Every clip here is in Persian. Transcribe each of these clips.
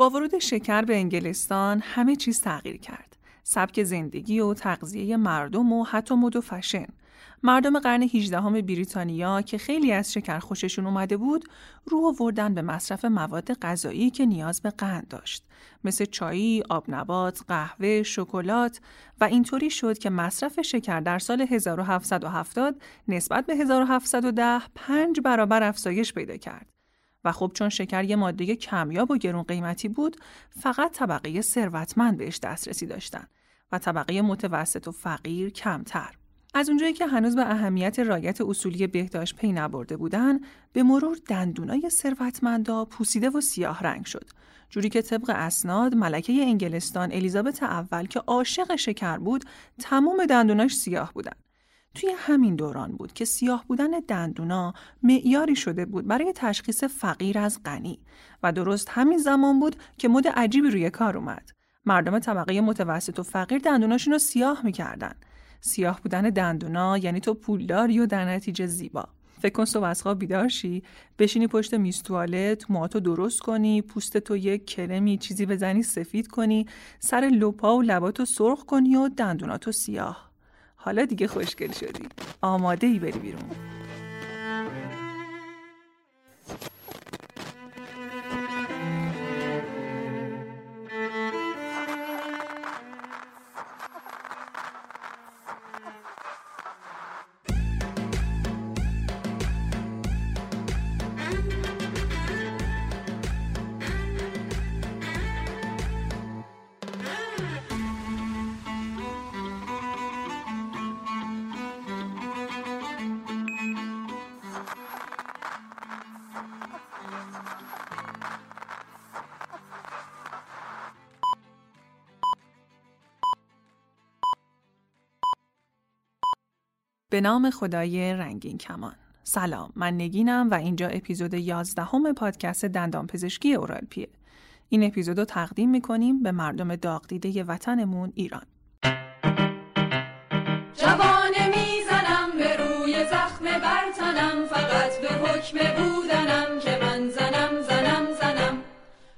با ورود شکر به انگلستان همه چیز تغییر کرد. سبک زندگی و تغذیه مردم و حتی مد و فشن. مردم قرن 18 بریتانیا که خیلی از شکر خوششون اومده بود رو آوردن به مصرف مواد غذایی که نیاز به قند داشت مثل چایی، آب نبات، قهوه، شکلات و اینطوری شد که مصرف شکر در سال 1770 نسبت به 1710 پنج برابر افزایش پیدا کرد. و خب چون شکر یه ماده کمیاب و گرون قیمتی بود فقط طبقه ثروتمند بهش دسترسی داشتن و طبقه متوسط و فقیر کمتر. از اونجایی که هنوز به اهمیت رایت اصولی بهداشت پی نبرده بودن به مرور دندونای ثروتمندا پوسیده و سیاه رنگ شد جوری که طبق اسناد ملکه انگلستان الیزابت اول که عاشق شکر بود تمام دندوناش سیاه بودن توی همین دوران بود که سیاه بودن دندونا معیاری شده بود برای تشخیص فقیر از غنی و درست همین زمان بود که مد عجیبی روی کار اومد. مردم طبقه متوسط و فقیر دندوناشون رو سیاه می‌کردن. سیاه بودن دندونا یعنی تو پولداری و در نتیجه زیبا. فکر کن صبح از خواب بیدار شی بشینی پشت میز توالت موهاتو درست کنی پوست تو یک کرمی چیزی بزنی سفید کنی سر لپا و لباتو سرخ کنی و دندوناتو سیاه. حالا دیگه خوشگل شدی. آماده ای بری بیرون. نام خدای رنگین کمان. سلام من نگینم و اینجا اپیزود 11 همه پادکست دندان پزشکی اورالپیه. این اپیزود رو تقدیم می‌کنیم به مردم داغ دیده وطنمون ایران. جوان می‌زنم به روی زخم برتنم فقط به حکم بودنم که من زنم زنم زنم.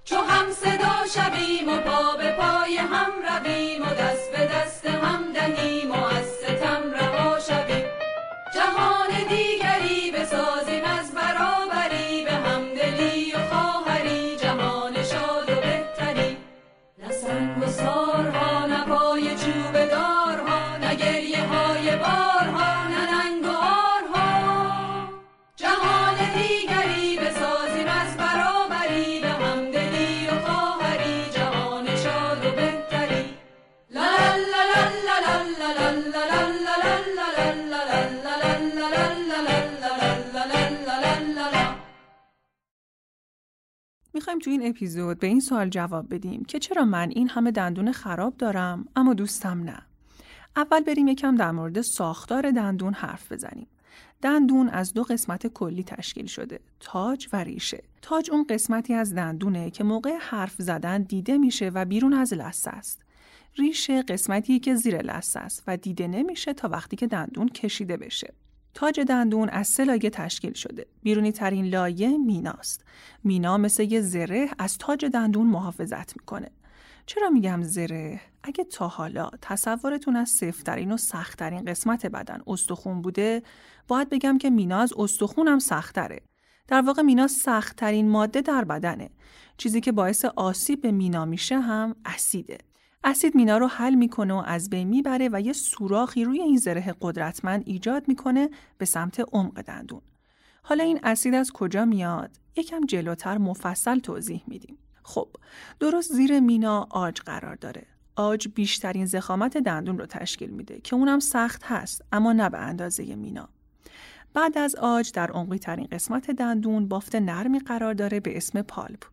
چو هم صدا شویم و پا به پای هم رویم و دست به دست هم دهیم و می‌خوایم تو این اپیزود به این سوال جواب بدیم که چرا من این همه دندون خراب دارم اما دوستم نه. اول بریم یکم در مورد ساختار دندون حرف بزنیم. دندون از دو قسمت کلی تشکیل شده تاج و ریشه تاج اون قسمتی از دندونه که موقع حرف زدن دیده میشه و بیرون از لثه است ریشه قسمتی که زیر لثه است و دیده نمیشه تا وقتی که دندون کشیده بشه تاج دندون از سه لایه تشکیل شده. بیرونی ترین لایه میناست. مینا مثل یه زره از تاج دندون محافظت می‌کنه. چرا میگم زره؟ اگه تا حالا تصورتون از سفترین و سختترین قسمت بدن استخون بوده، باید بگم که مینا از استخون هم سختره. در واقع مینا سختترین ماده در بدنه. چیزی که باعث آسیب به مینا میشه هم اسیده. اسید مینا رو حل می‌کنه و از بین می‌بره و یه سوراخی روی این زره قدرتمند ایجاد می‌کنه به سمت عمق دندون. حالا این اسید از کجا میاد؟ یکم جلوتر مفصل توضیح میدیم. خب، درست زیر مینا آج قرار داره. آج بیشترین زخامت دندون رو تشکیل میده که اونم سخت هست اما نه به اندازه مینا. بعد از آج در عمقی ترین قسمت دندون بافت نرمی قرار داره به اسم پالپ.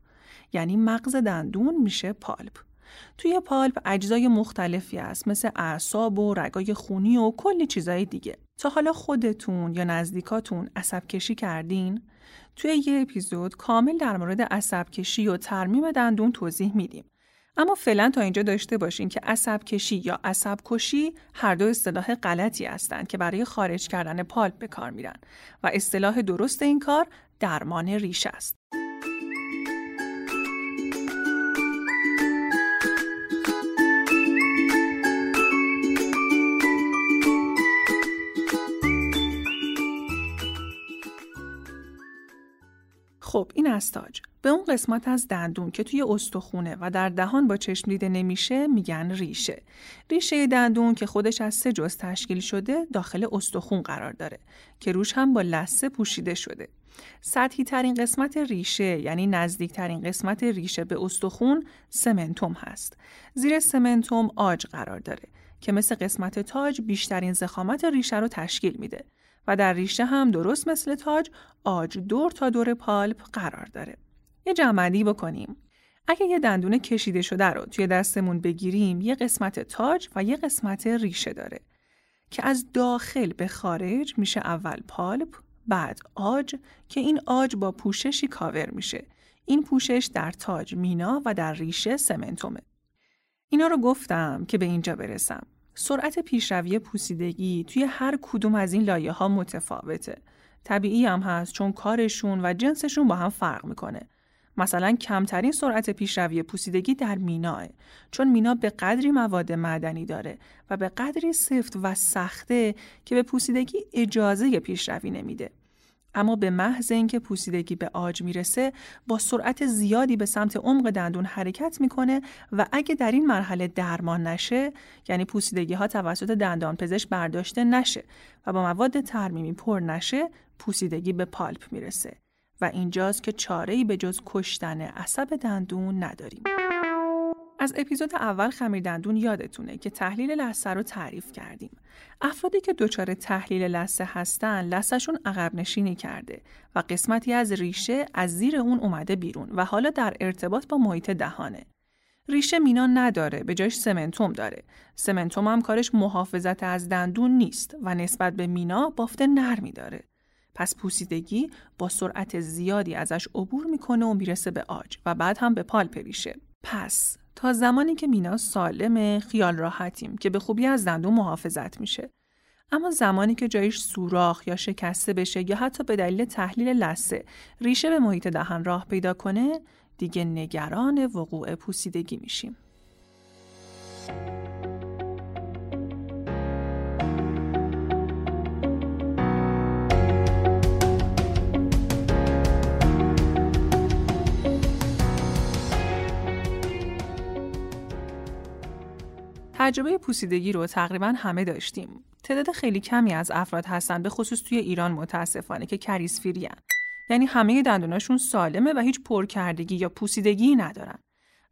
یعنی مغز دندون میشه پالپ. توی پالپ اجزای مختلفی هست مثل اعصاب و رگای خونی و کلی چیزای دیگه. تا حالا خودتون یا نزدیکاتون عصب کشی کردین؟ توی یه اپیزود کامل در مورد عصب کشی و ترمیم دندون توضیح میدیم. اما فعلا تا اینجا داشته باشین که عصب کشی یا عصب کشی هر دو اصطلاح غلطی هستند که برای خارج کردن پالپ به کار میرن و اصطلاح درست این کار درمان ریش است. پس تاج به اون قسمت از دندون که توی استخونه و در دهان با چشم دیده نمیشه میگن ریشه. ریشه دندون که خودش از سه جز تشکیل شده داخل استخون قرار داره که روش هم با لسه پوشیده شده. سطحی ترین قسمت ریشه یعنی نزدیک ترین قسمت ریشه به استخون سمنتوم هست. زیر سمنتوم آج قرار داره که مثل قسمت تاج بیشترین زخامت ریشه رو تشکیل میده و در ریشه هم درست مثل تاج آج دور تا دور پالپ قرار داره. یه جمعندی بکنیم. اگه یه دندون کشیده شده رو توی دستمون بگیریم یه قسمت تاج و یه قسمت ریشه داره که از داخل به خارج میشه اول پالپ بعد آج که این آج با پوششی کاور میشه این پوشش در تاج مینا و در ریشه سمنتومه اینا رو گفتم که به اینجا برسم سرعت پیشروی پوسیدگی توی هر کدوم از این لایه ها متفاوته. طبیعی هم هست چون کارشون و جنسشون با هم فرق می‌کنه. مثلا کمترین سرعت پیشروی پوسیدگی در میناه چون مینا به قدری مواد معدنی داره و به قدری سفت و سخته که به پوسیدگی اجازه پیشروی نمیده. اما به محض اینکه پوسیدگی به آج می‌رسه با سرعت زیادی به سمت عمق دندون حرکت می‌کنه و اگه در این مرحله درمان نشه یعنی پوسیدگی ها توسط دندان پزشک برداشته نشه و با مواد ترمیمی پر نشه پوسیدگی به پالپ می‌رسه و اینجاست که چاره‌ای به جز کشتن عصب دندون نداریم. از اپیزود اول خمیر دندون یادتونه که تحلیل لثه رو تعریف کردیم. افرادی که دچار تحلیل لثه هستن لثهشون عقب نشینی کرده و قسمتی از ریشه از زیر اون اومده بیرون و حالا در ارتباط با محیط دهانه. ریشه مینا نداره به جایش سمنتوم داره. سمنتوم هم کارش محافظت از دندون نیست و نسبت به مینا بافت نرمی داره. پس پوسیدگی با سرعت زیادی ازش عبور می‌کنه و می‌رسه به آج و بعد هم به پالپ ریشه. پس تا زمانی که مینا سالمه خیال راحتیم که به خوبی از دندون محافظت میشه. اما زمانی که جایش سوراخ یا شکسته بشه یا حتی به دلیل تحلیل لسه ریشه به محیط دهن راه پیدا کنه دیگه نگران وقوع پوسیدگی میشیم. تجربه پوسیدگی رو تقریبا همه داشتیم. تعداد خیلی کمی از افراد هستن به خصوص توی ایران متاسفانه که کریسفیری هن. یعنی همه دندوناشون سالمه و هیچ پرکردگی یا پوسیدگی ندارن.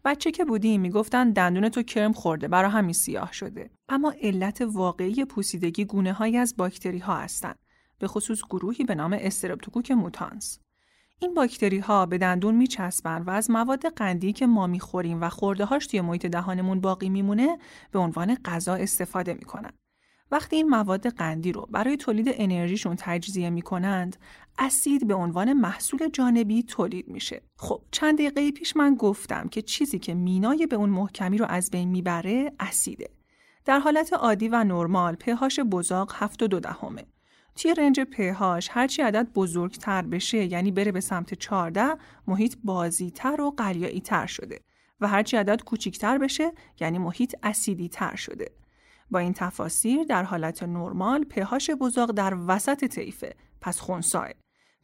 بچه که بودیم می‌گفتن دندون تو کرم خورده برا همین سیاه شده. اما علت واقعی پوسیدگی گونه هایی از باکتری ها هستن. به خصوص گروهی به نام استرپتوکوک موتانس. این باکتری ها به دندون میچسبن و از مواد قندی که ما می‌خوریم و خورده هاش توی محیط دهانمون باقی میمونه به عنوان غذا استفاده می‌کنن. وقتی این مواد قندی رو برای تولید انرژیشون تجزیه می‌کنند، اسید به عنوان محصول جانبی تولید میشه. خب چند دقیقه پیش من گفتم که چیزی که مینای به اون محکمی رو از بین می‌بره اسیده. در حالت عادی و نرمال پهاش بزاق 7 دو دهمه. توی رنج پهاش هرچی عدد بزرگتر بشه یعنی بره به سمت 14 محیط بازیتر و قلیایی تر شده. و هرچی عدد کوچیکتر بشه یعنی محیط اسیدی تر شده. با این تفاسیر در حالت نرمال پهاش بزاق در وسط طیفه. پس خونساه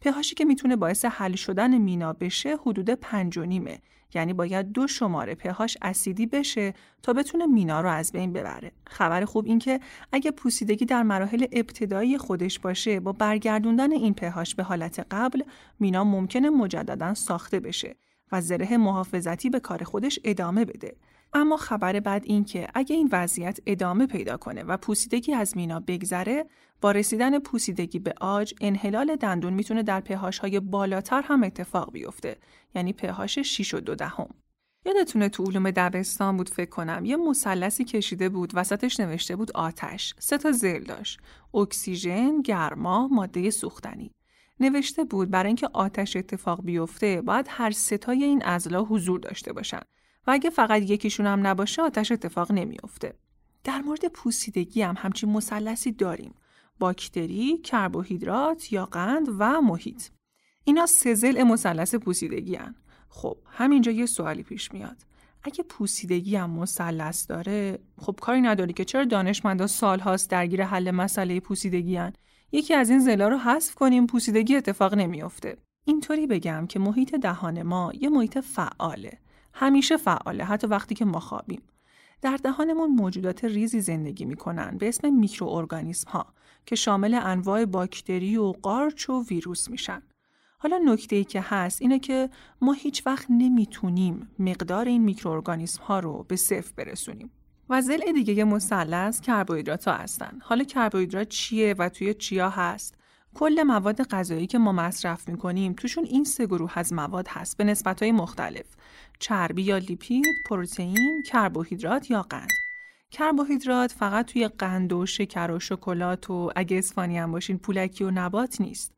پهاشی که می‌تونه باعث حل شدن مینا بشه حدود پنج و نیمه. یعنی باید دو شماره پهاش اسیدی بشه تا بتونه مینا رو از بین ببره. خبر خوب این که اگه پوسیدگی در مراحل ابتدایی خودش باشه با برگردوندن این پهاش به حالت قبل مینا ممکنه مجددا ساخته بشه و زره محافظتی به کار خودش ادامه بده. اما خبر بعد این که اگه این وضعیت ادامه پیدا کنه و پوسیدگی از مینا بگذره با رسیدن پوسیدگی به آج انحلال دندون می‌تونه در پهاش های بالاتر هم اتفاق بیفته یعنی پهاش 6 و دو دهم. یادتونه تو علوم دبستان بود فکر کنم یه مثلثی کشیده بود وسطش نوشته بود آتش. سه تا زل داشت. اکسیژن گرما ماده سوختنی. نوشته بود برای اینکه آتش اتفاق بیفته باید هر ستای این ازلا حضور داشته باشن. و اگه فقط یکیشون هم نباشه آتش اتفاق نمیافته. در مورد پوسیدگی هم همچین مثلثی داریم. باکتری، کربوهیدرات یا قند و محیط. اینا سه ضلع مثلث پوسیدگی هن. خب همینجا یه سوالی پیش میاد. اگه پوسیدگی هم مثلث داره خب کاری نداری که چرا دانشمندا سالهاست درگیر حل مسئله پوسیدگی هن. یکی از این زلا رو حذف کنیم پوسیدگی اتفاق نمیافته. اینطوری بگم که محیط دهان ما یه محیط فعاله. همیشه فعاله حتی وقتی که ما خوابیم. در دهانمون موجودات ریزی زندگی می‌کنن به اسم میکروارگانیسم ها که شامل انواع باکتری و قارچ و ویروس میشن. حالا نکته ای که هست اینه که ما هیچ وقت نمی‌تونیم مقدار این میکروارگانیسم ها رو به صفر برسونیم. و ضلع دیگه مثلث کربوهیدرات ها هستن. حالا کربوهیدرات چیه و توی چیا هست؟ کل مواد غذایی که ما مصرف می‌کنیم توشون این سه گروه از مواد هست به نسبت مختلف چربی یا لیپید، پروتئین، کربوهیدرات یا قند. کربوهیدرات فقط توی قند و شکر و شکلات و اگه اسفانی هم باشین پولکی و نبات نیست.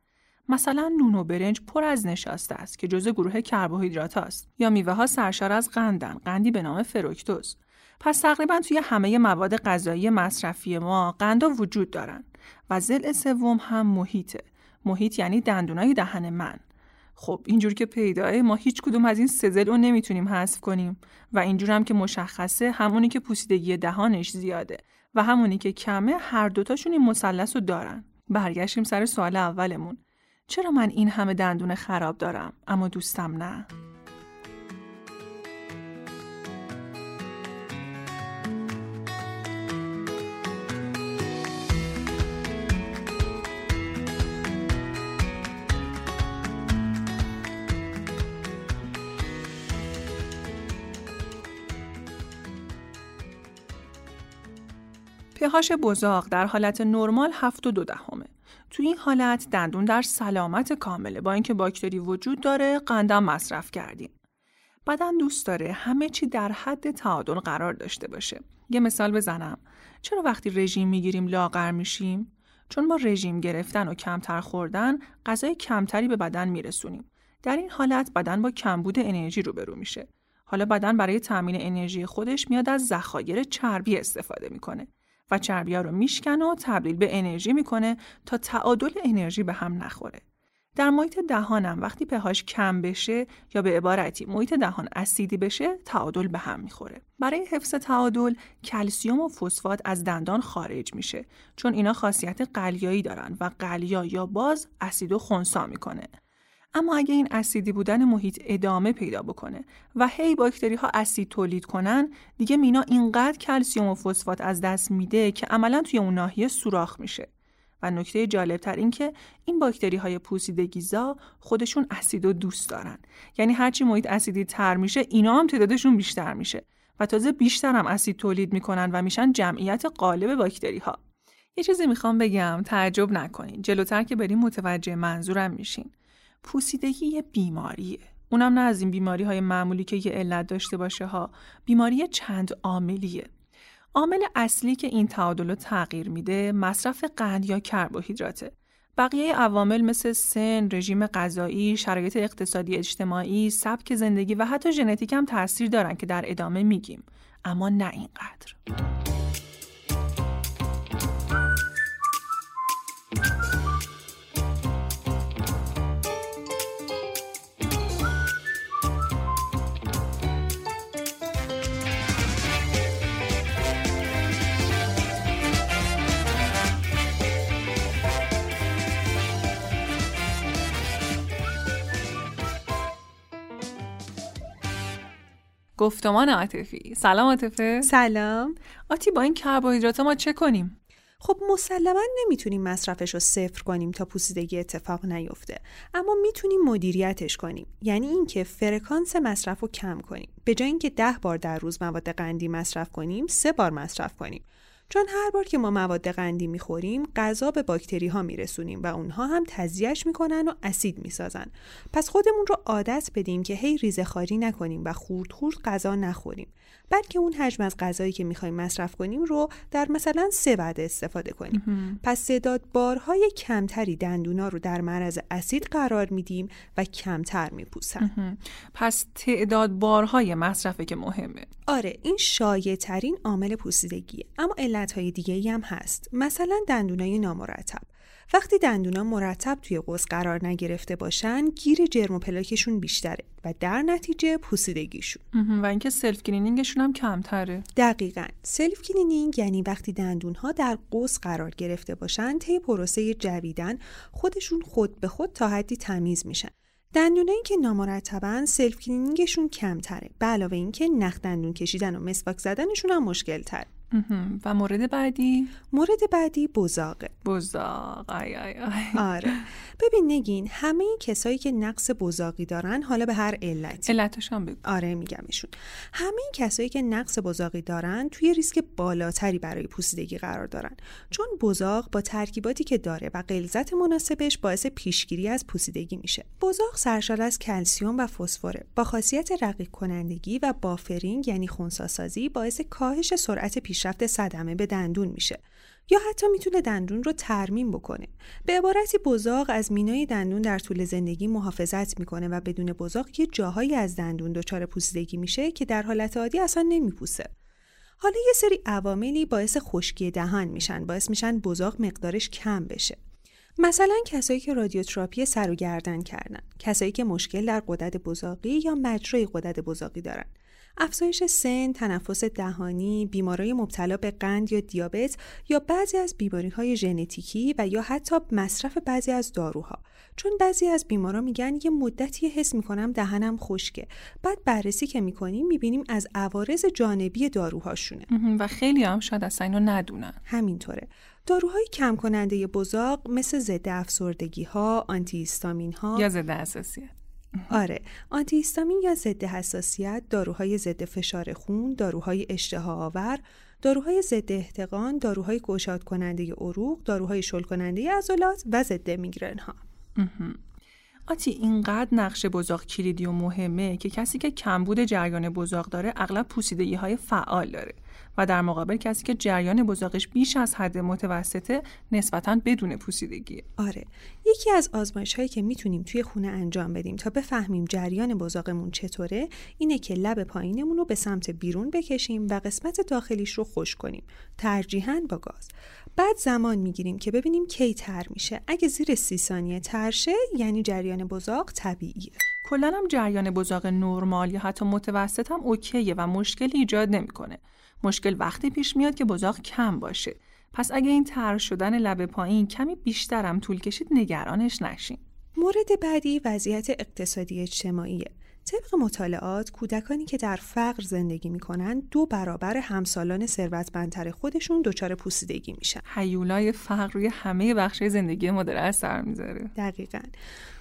مثلا نون و برنج پر از نشاسته است که جزء گروه کربوهیدرات است یا میوه ها سرشار از قندن قندی به نام فروکتوز پس تقریبا توی همه مواد غذایی مصرفی ما قندا وجود دارن و زل سوم هم محیطه. محیط یعنی دندونای دهن من. خب اینجور که پیداه ما هیچ کدوم از این سه رو نمی‌تونیم حذف کنیم و اینجور هم که مشخصه همونی که پوسیدگی دهانش زیاده و همونی که کمه هر دوتاشون این مثلث رو دارن. برگشتیم سر سوال اولمون. چرا من این همه دندون خراب دارم اما دوستم نه؟ پهاش بزاق در حالت نرمال هفت و دو دهمه. تو این حالت دندون در سلامت کامله با اینکه باکتری وجود داره قندم مصرف کردیم. بدن دوست داره همه چی در حد تعادل قرار داشته باشه. یه مثال بزنم. چرا وقتی رژیم می‌گیریم لاغر میشیم؟ چون با رژیم گرفتن و کمتر خوردن غذای کمتری به بدن میرسونیم. در این حالت بدن با کمبود انرژی روبرو میشه. حالا بدن برای تامین انرژی خودش میاد از ذخایر چربی استفاده می‌کنه. و چربیا رو میشکنه و تبدیل به انرژی می‌کنه تا تعادل انرژی به هم نخوره. در محیط دهانم وقتی پهاش کم بشه یا به عبارتی محیط دهان اسیدی بشه تعادل به هم می‌خوره. برای حفظ تعادل کلسیوم و فسفات از دندان خارج میشه چون اینا خاصیت قلیایی دارن و قلیا یا باز اسید و خونسا می‌کنه. اما اگه این اسیدی بودن محیط ادامه پیدا بکنه و هی باکتری ها اسید تولید کنن دیگه مینا اینقدر کلسیوم و فسفات از دست میده که عملا توی اون ناحیه سوراخ میشه. و نکته جالب تر این که این باکتری های پوسیدگیزا خودشون اسید و دوست دارن. یعنی هرچی محیط اسیدی تر میشه اینا هم تعدادشون بیشتر میشه. و تازه بیشتر هم اسید تولید می‌کنن و میشن جمعیت قالب باکتری ها یه چیزی می‌خوام بگم تعجب نکنین. جلوتر که بریم متوجه منظورم میشین. پوسیدگی یه بیماریه. اونم نه از این بیماری های معمولی که یه علت داشته باشه ها. بیماری چند عاملیه. عامل اصلی که این تعادل رو تغییر میده مصرف قند یا کربوهیدراته. بقیه عوامل مثل سن، رژیم غذایی، شرایط اقتصادی اجتماعی، سبک زندگی و حتی ژنتیک هم تاثیر دارن که در ادامه میگیم. اما نه اینقدر. گفتمان عاطفی. سلام عاطفه. سلام. آتی با این کربوهیدرات ما چه کنیم؟ خب مسلما نمی‌تونیم مصرفش رو صفر کنیم تا پوسیدگی اتفاق نیفته. اما می‌تونیم مدیریتش کنیم. یعنی اینکه فرکانس مصرف رو کم کنیم. به جای اینکه ده بار در روز مواد قندی مصرف کنیم سه بار مصرف کنیم. چون هر بار که ما مواد قندی می‌خوریم غذا به باکتری ها میرسونیم و اونها هم تزیهش می‌کنن و اسید می‌سازن. پس خودمون رو عادت بدیم که هی ریزه خاری نکنیم و خورد خورد غذا نخوریم. بلکه اون حجم از غذایی که می‌خوایم مصرف کنیم رو در مثلا سه وعده استفاده کنیم. پس تعداد بارهای کمتری دندونا رو در معرض اسید قرار میدیم و کمتر میپوسن. پس تعداد بارهای مصرفه که مهمه. آره این شایع ترین عامل پوسیدگیه اما علتهای دیگه هم هست. مثلا دندونای نامرتب. وقتی دندونا مرتب توی قوس قرار نگرفته باشن گیر جرم و پلاکشون بیشتره و در نتیجه پوسیدگیشون. و اینکه self cleaning شون هم کمتره. دقیقا. self cleaning یعنی وقتی دندونها در قوس قرار گرفته باشن طی پروسه جویدن خودشون خود به خود تا حدی تمیز میشن. دندونایی که نامرتبن self cleaning شون کمتره. به علاوه اینکه نخ دندون کشیدن و مسواک زدنشون هم مشکل تر و مورد بعدی؟ مورد بعدی بزاقه. بزاق. آی آی آی. آره. ببین نگین همه این کسایی که نقص بزاقی دارن حالا به هر علتی. علتش هم بگو. آره میگمشون همه این کسایی که نقص بزاقی دارن توی ریسک بالاتری برای پوسیدگی قرار دارن. چون بزاق با ترکیباتی که داره و غلظت مناسبش باعث پیشگیری از پوسیدگی میشه. بزاق سرشار از کلسیوم و فسفره. با خاصیت رقیق کنندگی و buffering یعنی خونساسازی باعث کاهش سرعت پیشرفت صدمه به دندون میشه. یا حتی می‌تونه دندون رو ترمیم بکنه. به عبارتی بزاق از مینای دندون در طول زندگی محافظت می‌کنه و بدون بزاق یه جاهایی از دندون دچار پوسیدگی میشه که در حالت عادی اصلا نمیپوسه. حالا یه سری عواملی باعث خشکی دهان میشن. باعث میشن بزاق مقدارش کم بشه. مثلا کسایی که رادیوتراپی سر و گردن کردن کسایی که مشکل در قدرت بزاقی یا مجرای قدرت بزاقی دارن. افزایش سن، تنفس دهانی، بیمارای مبتلا به قند یا دیابت یا بعضی از بیماری های ژنتیکی و یا حتی مصرف بعضی از داروها. چون بعضی از بیمارا میگن یه مدتی حس می‌کنم دهنم خشکه. بعد بررسی که می‌کنیم می‌بینیم از عوارض جانبی داروهاشونه. و خیلی هم شاید اصلا اینو ندونن. همینطوره. داروهای کم کننده بزاق مثل ضد افسردگی ها، آنتی ها یا ضد حساسیت آره. آنتی هیستامین یا ضد حساسیت داروهای ضد فشار خون داروهای اشتها آور داروهای ضد احتقان داروهای گشاد کننده عروق داروهای شل کننده عضلات و ضد میگرن ها آتی اینقدر نقش بزاق کلیدی و مهمه که کسی که کمبود جریان بزاق داره اغلب پوسیدگی های فعال داره و در مقابل کسی که جریان بزاقش بیش از حد متوسطه نسبتا بدون پوسیدگی آره یکی از آزمایش هایی که می‌تونیم توی خونه انجام بدیم تا بفهمیم جریان بزاقمون چطوره اینه که لب پایینمون رو به سمت بیرون بکشیم و قسمت داخلیش رو خوش کنیم ترجیحاً با گاز. بعد زمان می‌گیریم که ببینیم کی تر میشه. اگه زیر سی ثانیه ترشه یعنی جریان بزاق طبیعیه. کلا هم جریان بزاق نرمال یا حتی متوسط هم اوکیه و مشکلی ایجاد نمی‌کنه. مشکل وقتی پیش میاد که بزاق کم باشه. پس اگه این تر شدن لب پایین کمی بیشترم طول کشید نگرانش نشین. مورد بعدی وضعیت اقتصادی اجتماعیه. طبق مطالعات کودکانی که در فقر زندگی می‌کنن دو برابر همسالان ثروتمندتر خودشون دچار پوسیدگی میشن. حیولای فقر روی همه بخش زندگی ما داره اثر می‌ذاره. دقیقا.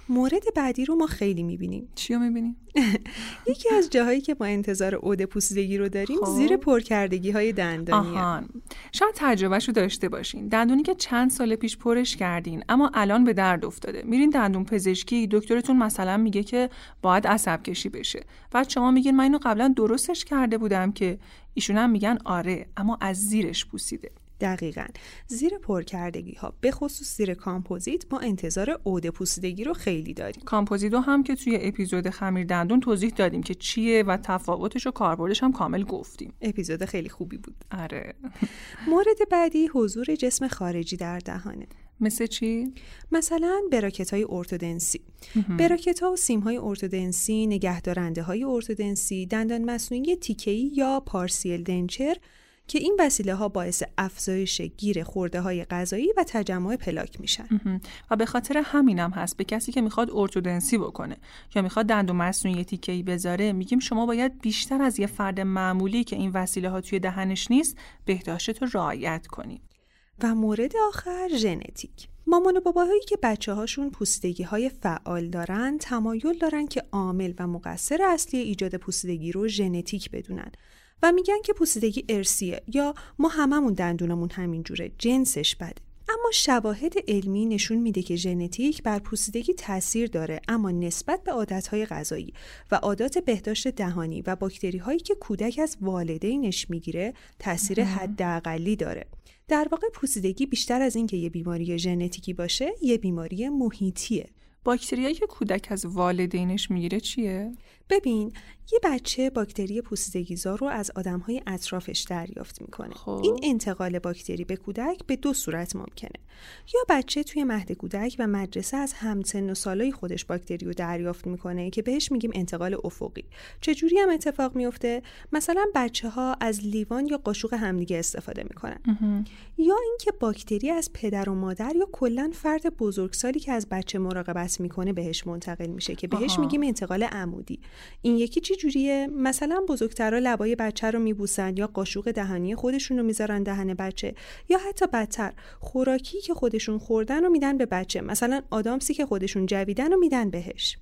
مورد بعدی رو ما خیلی می‌بینیم. چی رو می‌بینیم؟ یکی از جاهایی که ما انتظار عود پوسیدگی رو داریم خب. زیر پرکردگی های دندانی آهان شاید تجربهش رو داشته باشین. دندونی که چند سال پیش پرش کردین اما الان به درد افتاده. میرین دندون پزشکی دکترتون مثلا میگه که باید عصب کشی بشه. بعد شما میگین من اینو قبلا درستش کرده بودم که ایشون هم میگن آره اما از زیرش پوسیده. دقیقا. زیر پرکردگی ها به خصوص زیر کامپوزیت ما انتظار عود پوسیدگی رو خیلی داریم. کامپوزیت هم که توی اپیزود خمیر دندون توضیح دادیم که چیه و تفاوتش و کاربردش هم کامل گفتیم. اپیزود خیلی خوبی بود. آره. مورد بعدی حضور جسم خارجی در دهانه. مثل چی؟ مثلا براکت های ارتودنسی. براکت ها و سیم های ارتودنسی نگهدارنده های ارتودنسی دندان مصنوعی تیکهی یا پارسیل دنچر که این وسیله ها باعث افزایش گیر خورده های غذایی و تجمع پلاک میشن. و به خاطر همینم هست. به کسی که می‌خواد ارتودنسی بکنه یا می‌خواد دندون مصنوعی تیکه‌ای بذاره میگیم شما باید بیشتر از یه فرد معمولی که این وسیله ها توی دهنش نیست بهداشت رو رعایت کنید و مورد آخر ژنتیک. مامان و باباهایی که بچه هاشون پوسیدگی های فعال دارن تمایل دارن که عامل و مقصر اصلی ایجاد پوسیدگی رو ژنتیک بدونن. و میگن که پوسیدگی ارسیه یا ما هممون دندونمون همینجوره جنسش بده. اما شواهد علمی نشون میده که ژنتیک بر پوسیدگی تاثیر داره اما نسبت به عادتهای غذایی و عادات بهداشت دهانی و باکتری هایی که کودک از والدینش می‌گیره تاثیر حداقلی داره. در واقع پوسیدگی بیشتر از اینکه یه بیماری ژنتیکی باشه یه بیماری محیطیه. باکتریایی که کودک از والدینش می‌گیره چیه؟ ببین یه بچه باکتری پوسیدگیزا رو از آدمهای اطرافش دریافت می‌کنه. خب. این انتقال باکتری به کودک به دو صورت ممکنه. یا بچه توی مهد کودک و مدرسه از همسن و سالای خودش باکتری رو دریافت می‌کنه که بهش میگیم انتقال افقی. چجوری هم اتفاق میفته مثلا بچه ها از لیوان یا قاشق همدیگه استفاده می‌کنن. یا اینکه باکتری از پدر و مادر یا کلا فرد بزرگسالی که از بچه مراقبت می‌کنه بهش منتقل میشه که بهش آها. میگیم انتقال عمودی. این یکی چی جوریه؟ مثلا بزرگترا لبای بچه رو میبوسن یا قاشق دهانی خودشون رو می‌ذارن دهن بچه یا حتی بدتر خوراکی که خودشون خوردن رو میدن به بچه مثلا آدامسی که خودشون جویدن رو میدن بهش.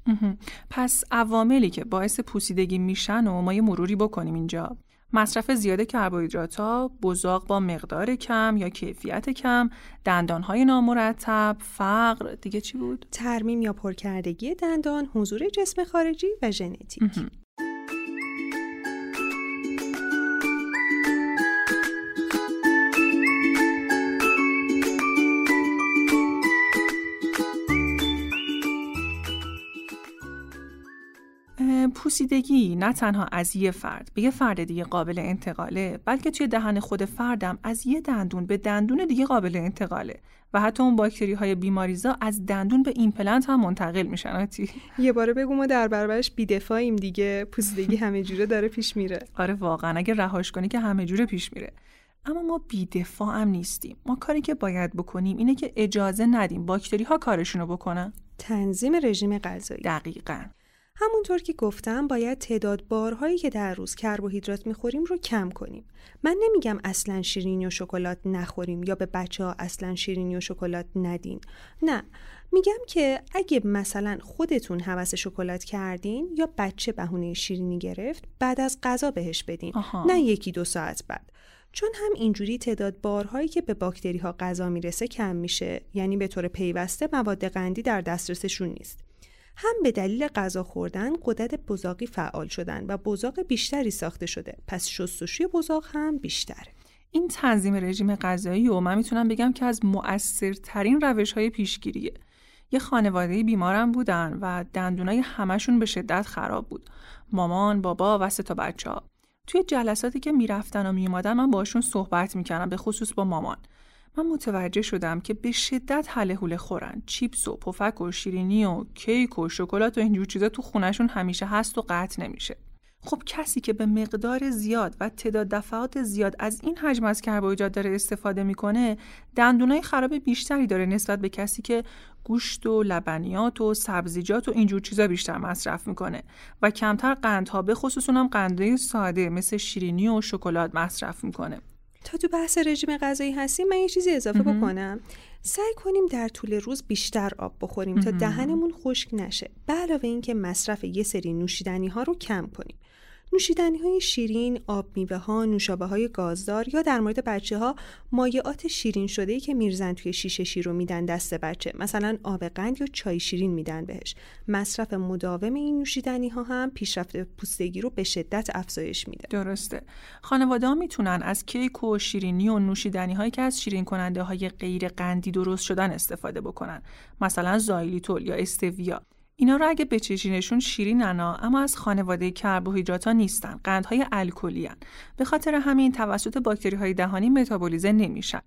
پس عواملی که باعث پوسیدگی میشن و ما یه مروری بکنیم اینجا. مصرف زیاد کربوهیدرات بزاق با مقدار کم یا کیفیت کم، دندانهای نامرتب، فقر، دیگه چی بود؟ ترمیم یا پرکردگی دندان حضور جسم خارجی و ژنتیک پوسیدگی نه تنها از یه فرد به یه فرد دیگه قابل انتقاله بلکه توی دهن خود فردم از یه دندون به دندون دیگه قابل انتقاله و حتی اون باکتری های بیماریزا از دندون به ایمپلنت هم منتقل میشن. یه باره بگو ما در برابرش بیدفاعیم دیگه پوسیدگی همه جوره داره پیش میره. آره واقعا اگه رهاش کنی که همه جوره پیش میره. اما ما بیدفاع هم نیستیم. ما کاری که باید بکنیم اینه که اجازه ندیم باکتری ها کارشونو بکنن. تنظیم رژیم غذایی. دقیقاً. همونطور که گفتم باید تعداد بارهایی که در روز کربوهیدرات می‌خوریم رو کم کنیم. من نمیگم اصلا شیرینی و شکلات نخوریم یا به بچه ها اصلا شیرینی و شکلات ندین. نه میگم که اگه مثلا خودتون حوس شکلات کردین یا بچه بهونه شیرینی گرفت بعد از غذا بهش بدین آها. نه یکی دو ساعت بعد چون هم اینجوری تعداد بارهایی که به باکتری ها غذا می‌رسه کم میشه یعنی به طور پیوسته مواد قندی در دسترسشون نیست هم به دلیل غذا خوردن قدرت بزاقی فعال شدن و بزاق بیشتری ساخته شده. پس شستشوی بزاق هم بیشتره این تنظیم رژیم غذایی و من می‌تونم بگم که از مؤثرترین روش های پیشگیریه. یه خانواده بیمارم بودن و دندونای همشون به شدت خراب بود. مامان بابا و سه تا بچه ها. توی جلساتی که می‌رفتن و میومدن من باشون صحبت می‌کردم به خصوص با مامان. من متوجه شدم که به شدت حله حوله خورن. چیپس و پفک و شیرینی و کیک و شکلات و اینجور چیزا تو خونشون همیشه هست و قطع نمیشه. خب کسی که به مقدار زیاد و تعداد دفعات زیاد از این حجم از کربوهیدرات داره استفاده می‌کنه دندونای خراب بیشتری داره نسبت به کسی که گوشت و لبنیات و سبزیجات و اینجور چیزا بیشتر مصرف می‌کنه و کمتر قندها به خصوص اونم قندهای ساده مثل شیرینی و شکلات مصرف می‌کنه. تا تو بحث رژیم غذایی هستیم من یه چیزی اضافه بکنم. سعی کنیم در طول روز بیشتر آب بخوریم تا دهنمون خشک نشه. به علاوه اینکه مصرف یه سری نوشیدنی ها رو کم کنیم. نوشیدنی های شیرین، آب میوه ها، نوشابه های گازدار یا در مورد بچه ها مایعات شیرین شده ای که میرزن توی شیشه شیر رو میدن دست بچه. مثلا آب قند یا چای شیرین میدن بهش. مصرف مداوم این نوشیدنی ها هم پیشرفت پوستگی رو به شدت افزایش میده. درسته. خانواده ها می‌تونن از کیک و شیرینی و نوشیدنی هایی که از شیرین کننده های غیر قندی درست شدن استفاده بکنن. مثلا زایلیتول یا استویا. اینا رو اگه بچشینشون شیرینن ها، اما از خانواده کربوهیدرات ها نیستن قندهای الکلی. به خاطر همین توسط باکتری های دهانی متابولیزه نمیشن.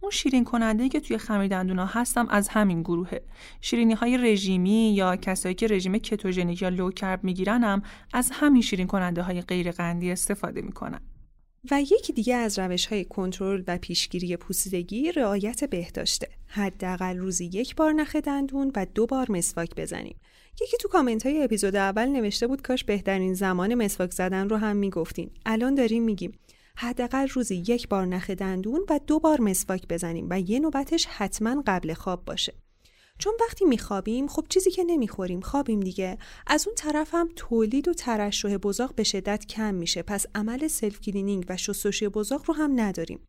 اون شیرین کننده که توی خمیر دندونا هستم از همین گروهه. شیرینی های رژیمی یا کسایی که رژیم کتوژنیک یا لو کرب می‌گیرن هم از همین شیرین کننده های غیر قندی استفاده می‌کنن. و یکی دیگه از روش های کنترل و پیشگیری پوسیدگی رعایت بهداشته. حداقل روزی یک بار نخ دندون و دو بار مسواک بزنیم. یکی تو کامنت های اپیزود اول نوشته بود کاش بهترین زمان مسواک زدن رو هم می‌گفتین. الان داریم میگیم حداقل روزی یک بار نخ دندون و دو بار مسواک بزنیم و یه نوبتش حتما قبل خواب باشه. چون وقتی میخوابیم خب چیزی که نمی‌خوریم خوابیم دیگه. از اون طرف هم تولید و ترشح بزاق به شدت کم میشه. پس عمل self-cleaning و شستشوی بزاق رو هم نداریم.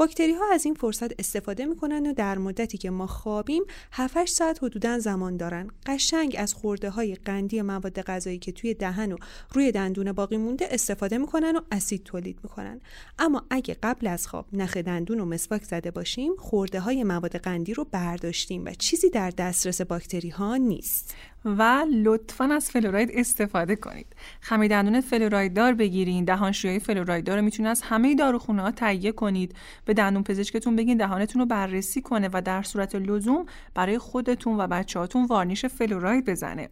باکتری ها از این فرصت استفاده می‌کنن و در مدتی که ما خوابیم 7 ساعت حدودا زمان دارن. قشنگ از خرده های قندی مواد غذایی که توی دهن و روی دندون باقی مونده استفاده می‌کنن و اسید تولید می‌کنن. اما اگه قبل از خواب نخ دندون و مسواک زده باشیم خرده های مواد قندی رو برداشتیم و چیزی در دسترس باکتری ها نیست. و لطفا از فلوراید استفاده کنید. خمیر دندون فلوراید دار بگیرین. دهانشویی فلوراید دار رو می‌تونید از همه داروخونه ها تهیه کنید. به دندون پزشکتون بگین دهانتون رو بررسی کنه و در صورت لزوم برای خودتون و بچه‌هاتون varnish فلوراید بزنه.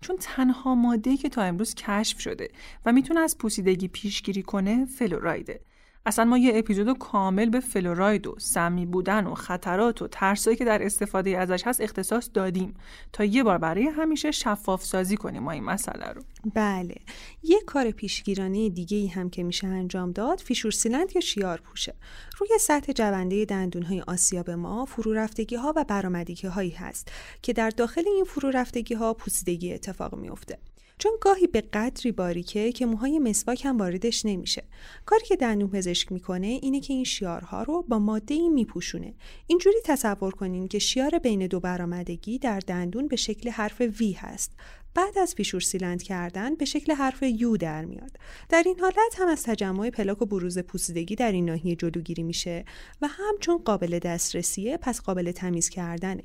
چون تنها ماده ای که تا امروز کشف شده و می‌تونه از پوسیدگی پیشگیری کنه فلورایده اصلا ما یه اپیزود کامل به فلوراید و سمی بودن و خطرات و ترسایی که در استفاده ازش هست اختصاص دادیم. تا یه بار برای همیشه شفاف سازی کنیم ما این مسئله رو. بله. یه کار پیشگیرانه دیگه ای هم که میشه انجام داد fissure sealant یا شیار پوشه. روی سطح جونده دندون های آسیاب ما فرو رفتگی ها و برآمدگی هایی هست که در داخل این فرو رفتگی ها پوسیدگی اتفاق میفته چون گاهی به قدری باریکه که موهای مسواک هم واردش نمیشه. کاری که دندون پزشک می‌کنه اینه که این شیارها رو با ماده ای میپوشونه. اینجوری تصور کنین که شیار بین دو برآمدگی در دندون به شکل حرف وی هست. بعد از پیشور سیلند کردن به شکل حرف یو در میاد. در این حالت هم از تجمع پلاک و بروز پوسیدگی در این ناحیه جلوگیری میشه و هم چون قابل دسترسیه پس قابل تمیز کردنه.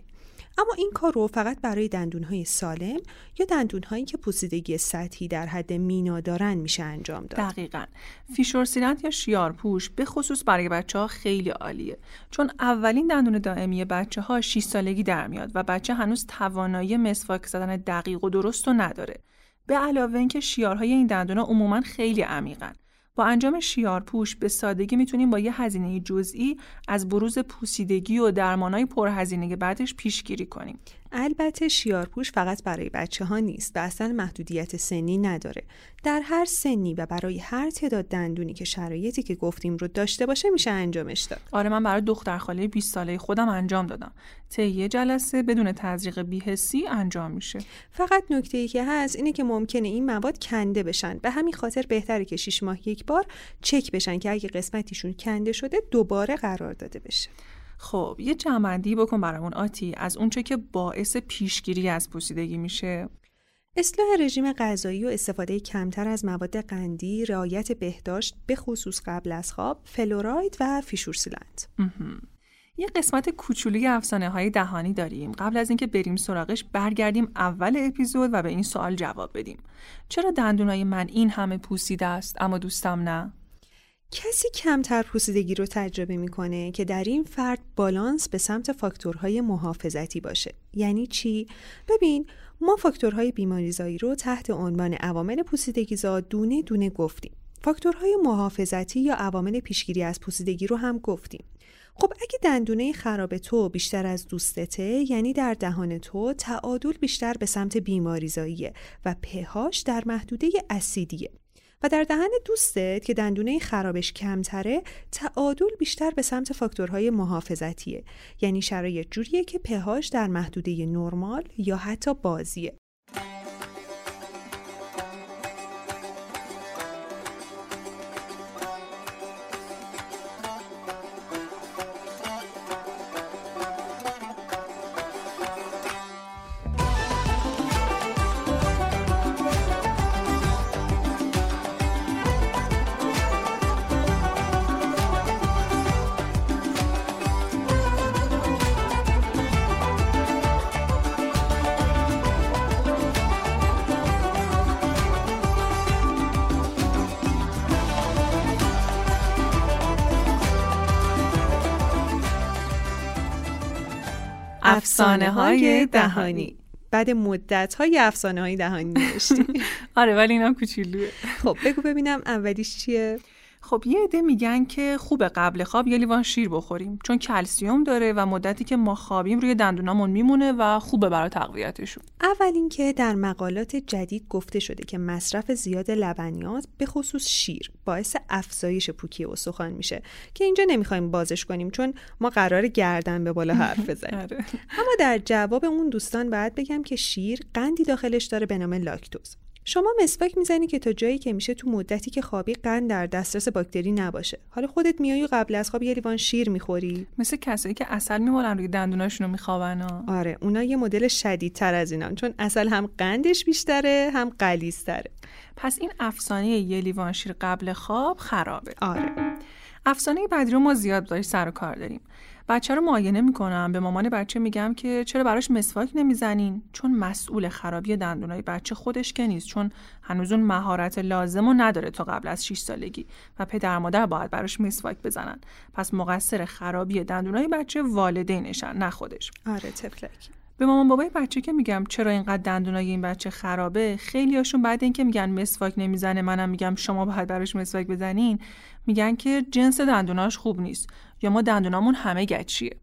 اما این کار رو فقط برای دندونهای سالم یا دندونهایی که پوسیدگی سطحی در حد مینا دارن میشه انجام داد. دقیقا. فیشور یا شیارپوش به خصوص برای بچه ها خیلی عالیه. چون اولین دندون دائمی بچه ها 6 سالگی در میاد و بچه هنوز توانایی مسواک زدن دقیق و درست رو نداره. به علاوه اینکه شیارهای این دندون ها عموما خیلی عمیقن. با انجام شیارپوش به سادگی می‌تونیم با یه هزینه جزئی از بروز پوسیدگی و درمانهای پرهزینه بعدش پیشگیری کنیم. البته شیارپوش فقط برای بچه ها نیست و اصلا محدودیت سنی نداره. در هر سنی و برای هر تعداد دندونی که شرایطی که گفتیم رو داشته باشه میشه انجامش داد. آره من برای دختر خاله 20 ساله خودم انجام دادم. طی یه جلسه بدون تزریق بیهسی انجام میشه. فقط نکته ای که هست اینه که ممکنه این مواد کنده بشن. به همین خاطر بهتره که 6 ماه یک بار چک بشن که اگه قسمتیشون کنده شده دوباره قرار داده بشه. خب یه جمعندی بکن برامون آتی از اونچه که باعث پیشگیری از پوسیدگی میشه اصلاح رژیم غذایی و استفاده کمتر از مواد قندی، رعایت بهداشت به خصوص قبل از خواب، فلوراید و فیشورسیلند. یه قسمت کوچولی افسانه های دهانی داریم. قبل از اینکه بریم سراغش برگردیم اول اپیزود و به این سوال جواب بدیم. چرا دندونای من این همه پوسیده است اما دوستم نه؟ کسی کمتر پوسیدگی رو تجربه می‌کنه که در این فرد بالانس به سمت فاکتورهای محافظتی باشه. یعنی چی؟ ببین ما فاکتورهای بیماریزایی رو تحت عنوان عوامل پوسیدگیزا دونه دونه گفتیم. فاکتورهای محافظتی یا عوامل پیشگیری از پوسیدگی رو هم گفتیم. خب اگه دندونه خراب تو بیشتر از دوستته یعنی در دهان تو تعادل بیشتر به سمت بیماریزاییه و پهاش در محدوده اسیدیه. و در دهن دوستت که دندونه خرابش کمتره تعادل بیشتر به سمت فاکتورهای محافظتیه. یعنی شرایط جوریه که پهاش در محدوده نرمال یا حتی بازیه. افسانه های دهانی. بعد مدت های افسانه های دهانی نوشتی. آره ولی اینا کوچولوه. خب بگو ببینم اولیش چیه؟ خب یه عده میگن که خوب قبل خواب یه لیوان شیر بخوریم چون کلسیوم داره و مدتی که ما خوابیم روی دندونامون میمونه و خوبه برای تقویتشون. اول اینکه در مقالات جدید گفته شده که مصرف زیاد لبنیات به خصوص شیر باعث افزایش پوکی استخوان میشه که اینجا نمی‌خوایم بازش کنیم چون ما قرار گردن به بالا حرف بزنیم. آره. اما در جواب اون دوستان باید بگم که شیر قندی داخلش داره به نام لاکتوز. شما مسواک می‌زنی که تا جایی که میشه تو مدتی که خوابی قند در دسترس باکتری نباشه. حالا خودت میای و قبل از خواب یه لیوان شیر می‌خوری. مثل کسایی که اصل میمالن روی دندوناشونو میخوابن آره اونا یه مدل شدیدتر از اینان چون اصل هم قندش بیشتره هم قلیزتره. پس این افسانه یه لیوان شیر قبل خواب خرابه. آره. افسانه بعدی رو ما زیاد داری سر و کار داریم. بچه رو معاینه می‌کنم. به مامان بچه میگم که چرا براش مسواک نمی‌زنین؟ چون مسئول خرابی دندونای بچه خودش که نیست چون هنوز اون مهارت لازم و نداره تا قبل از 6 سالگی و پدر مادر باید براش مسواک بزنن. پس مقصر خرابی دندونای بچه والدینشن نه خودش. آره تفلک به مامان بابای بچه که میگم چرا اینقدر دندونای این بچه خرابه خیلی هاشون بعد اینکه میگن مسواک نمی‌زنه منم میگم شما باید براش مسواک بزنین میگن که جنس دندوناش خوب نیست. یا ما دندونامون همه گچیه.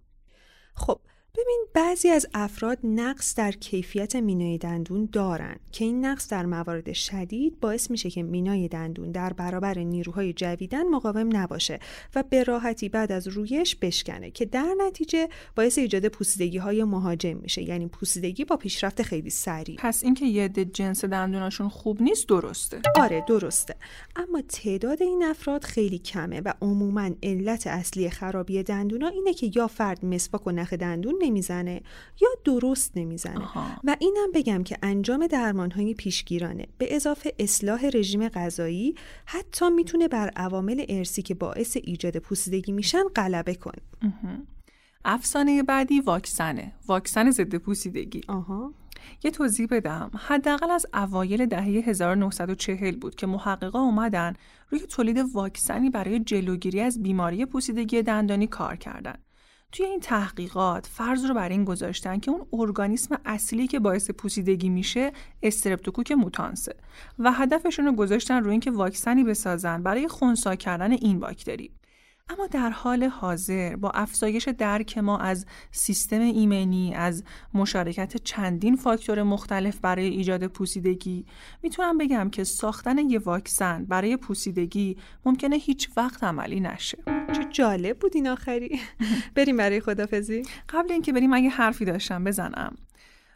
خب ببین بعضی از افراد نقص در کیفیت مینای دندون دارن که این نقص در موارد شدید باعث میشه که مینای دندون در برابر نیروهای جویدن مقاوم نباشه و به راحتی بعد از رویش بشکنه که در نتیجه باعث ایجاد پوسیدگی های مهاجم میشه. یعنی پوسیدگی با پیشرفت خیلی سریع. پس اینکه یه جنس دندوناشون خوب نیست درسته. آره درسته. اما تعداد این افراد خیلی کمه و عموما علت اصلی خرابی دندونا اینه که یا فرد مسواک و نخ دندون نمی‌زنه یا درست نمی‌زنه. و اینم بگم که انجام درمان های پیشگیرانه به اضافه اصلاح رژیم غذایی حتی می‌تونه بر عوامل ارسی که باعث ایجاد پوسیدگی میشن غلبه کنه. افسانه بعدی واکسنه. واکسن ضد پوسیدگی. آها. یه توضیح بدم. حداقل از اوایل دهه 1940 بود که محققا اومدن روی تولید واکسنی برای جلوگیری از بیماری پوسیدگی دندانی کار کردند. توی این تحقیقات فرض رو بر این گذاشتن که اون ارگانیسم اصلی که باعث پوسیدگی میشه استرپتوکوک موتانسه و هدفشون رو گذاشتن روی اینکه واکسنی بسازن برای خونسا کردن این باکتری. اما در حال حاضر با افزایش درک ما از سیستم ایمنی از مشارکت چندین فاکتور مختلف برای ایجاد پوسیدگی می‌تونم بگم که ساختن یه واکسن برای پوسیدگی ممکنه هیچ وقت عملی نشه. چه جالب بود این آخری. بریم برای خدافزی. قبل اینکه بریم اگه حرفی داشتم بزنم.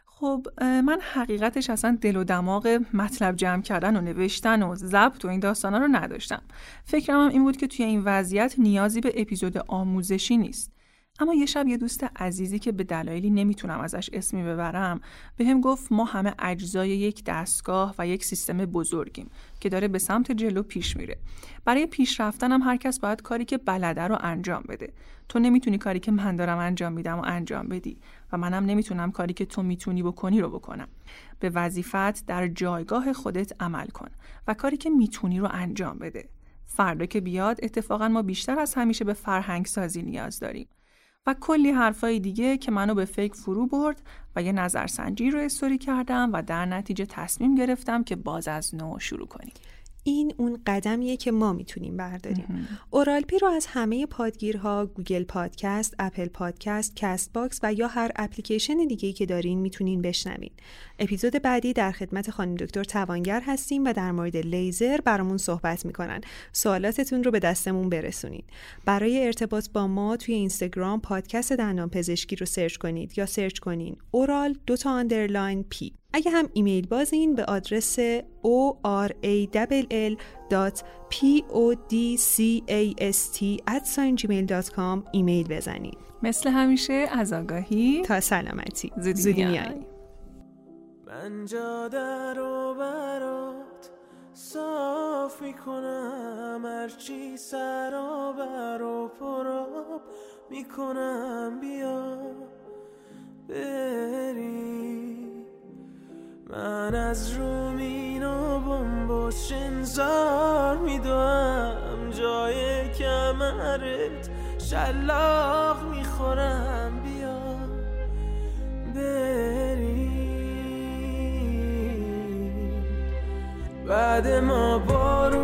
خب من حقیقتش اصلا دل و دماغ مطلب جمع کردن و نوشتن و ضبط و این داستانا رو نداشتم. فکرم هم این بود که توی این وضعیت نیازی به اپیزود آموزشی نیست. اما یه شب یه دوست عزیزی که به دلایلی نمی‌تونم ازش اسمی ببرم به هم گفت ما همه اجزای یک دستگاه و یک سیستم بزرگیم که داره به سمت جلو پیش میره. برای پیش رفتن هم هر کس باید کاری که بلده رو انجام بده. تو نمی‌تونی کاری که من دارم انجام میدم و انجام بدی و منم نمی‌تونم کاری که تو می‌تونی بکنی رو بکنم. به وظیفت در جایگاه خودت عمل کن و کاری که می‌تونی رو انجام بده. فردا که بیاد اتفاقا ما بیشتر از همیشه به فرهنگ سازی نیاز داریم. و کلی حرفای دیگه که منو به فکر فرو برد و یه نظرسنجی رو استوری کردم و در نتیجه تصمیم گرفتم که باز از نو شروع کنیم. این اون قدمیه که ما می‌تونیم برداریم OralP رو از همه پادگیرها Google Podcast، Apple Podcast، Castbox و یا هر اپلیکیشن دیگه که دارین می‌تونین بشنوین. اپیزود بعدی در خدمت خانم دکتر توانگر هستیم و در مورد لیزر برامون صحبت می‌کنن. سوالاتتون رو به دستمون برسونید. برای ارتباط با ما توی اینستاگرام پادکست دندان پزشکی رو سرچ کنید یا سرچ کنین oral دوتا underline P اگه هم ایمیل بازین به آدرس orall.podcast@gmail.com ایمیل بزنید. مثل همیشه از آگاهی تا سلامتی. زودی میای. من جاده رو برات صاف می‌کنم هرچی سرابر و پراب می‌کنم بیا بری من از رومین و بمبوس شنزار میدوم. جای کمرت شلاق می‌خورم. بیا بری بعد ما بارون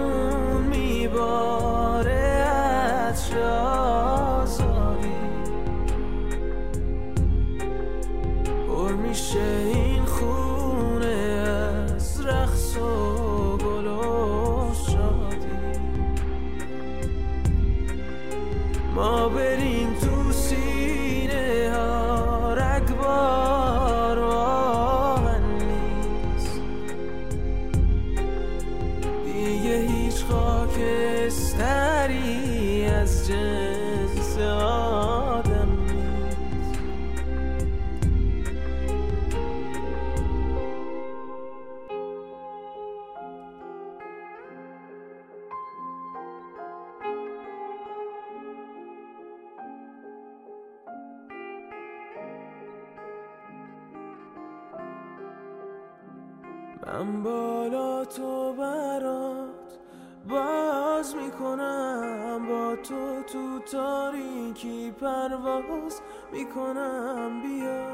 بیا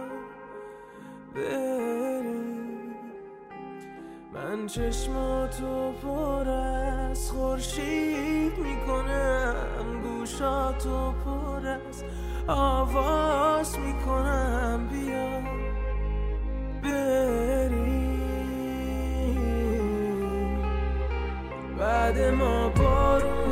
بریم من چشماتو پر از خورشید می‌کنم گوشاتو پر از آواز می‌کنم. بیا بریم بعد ما بارون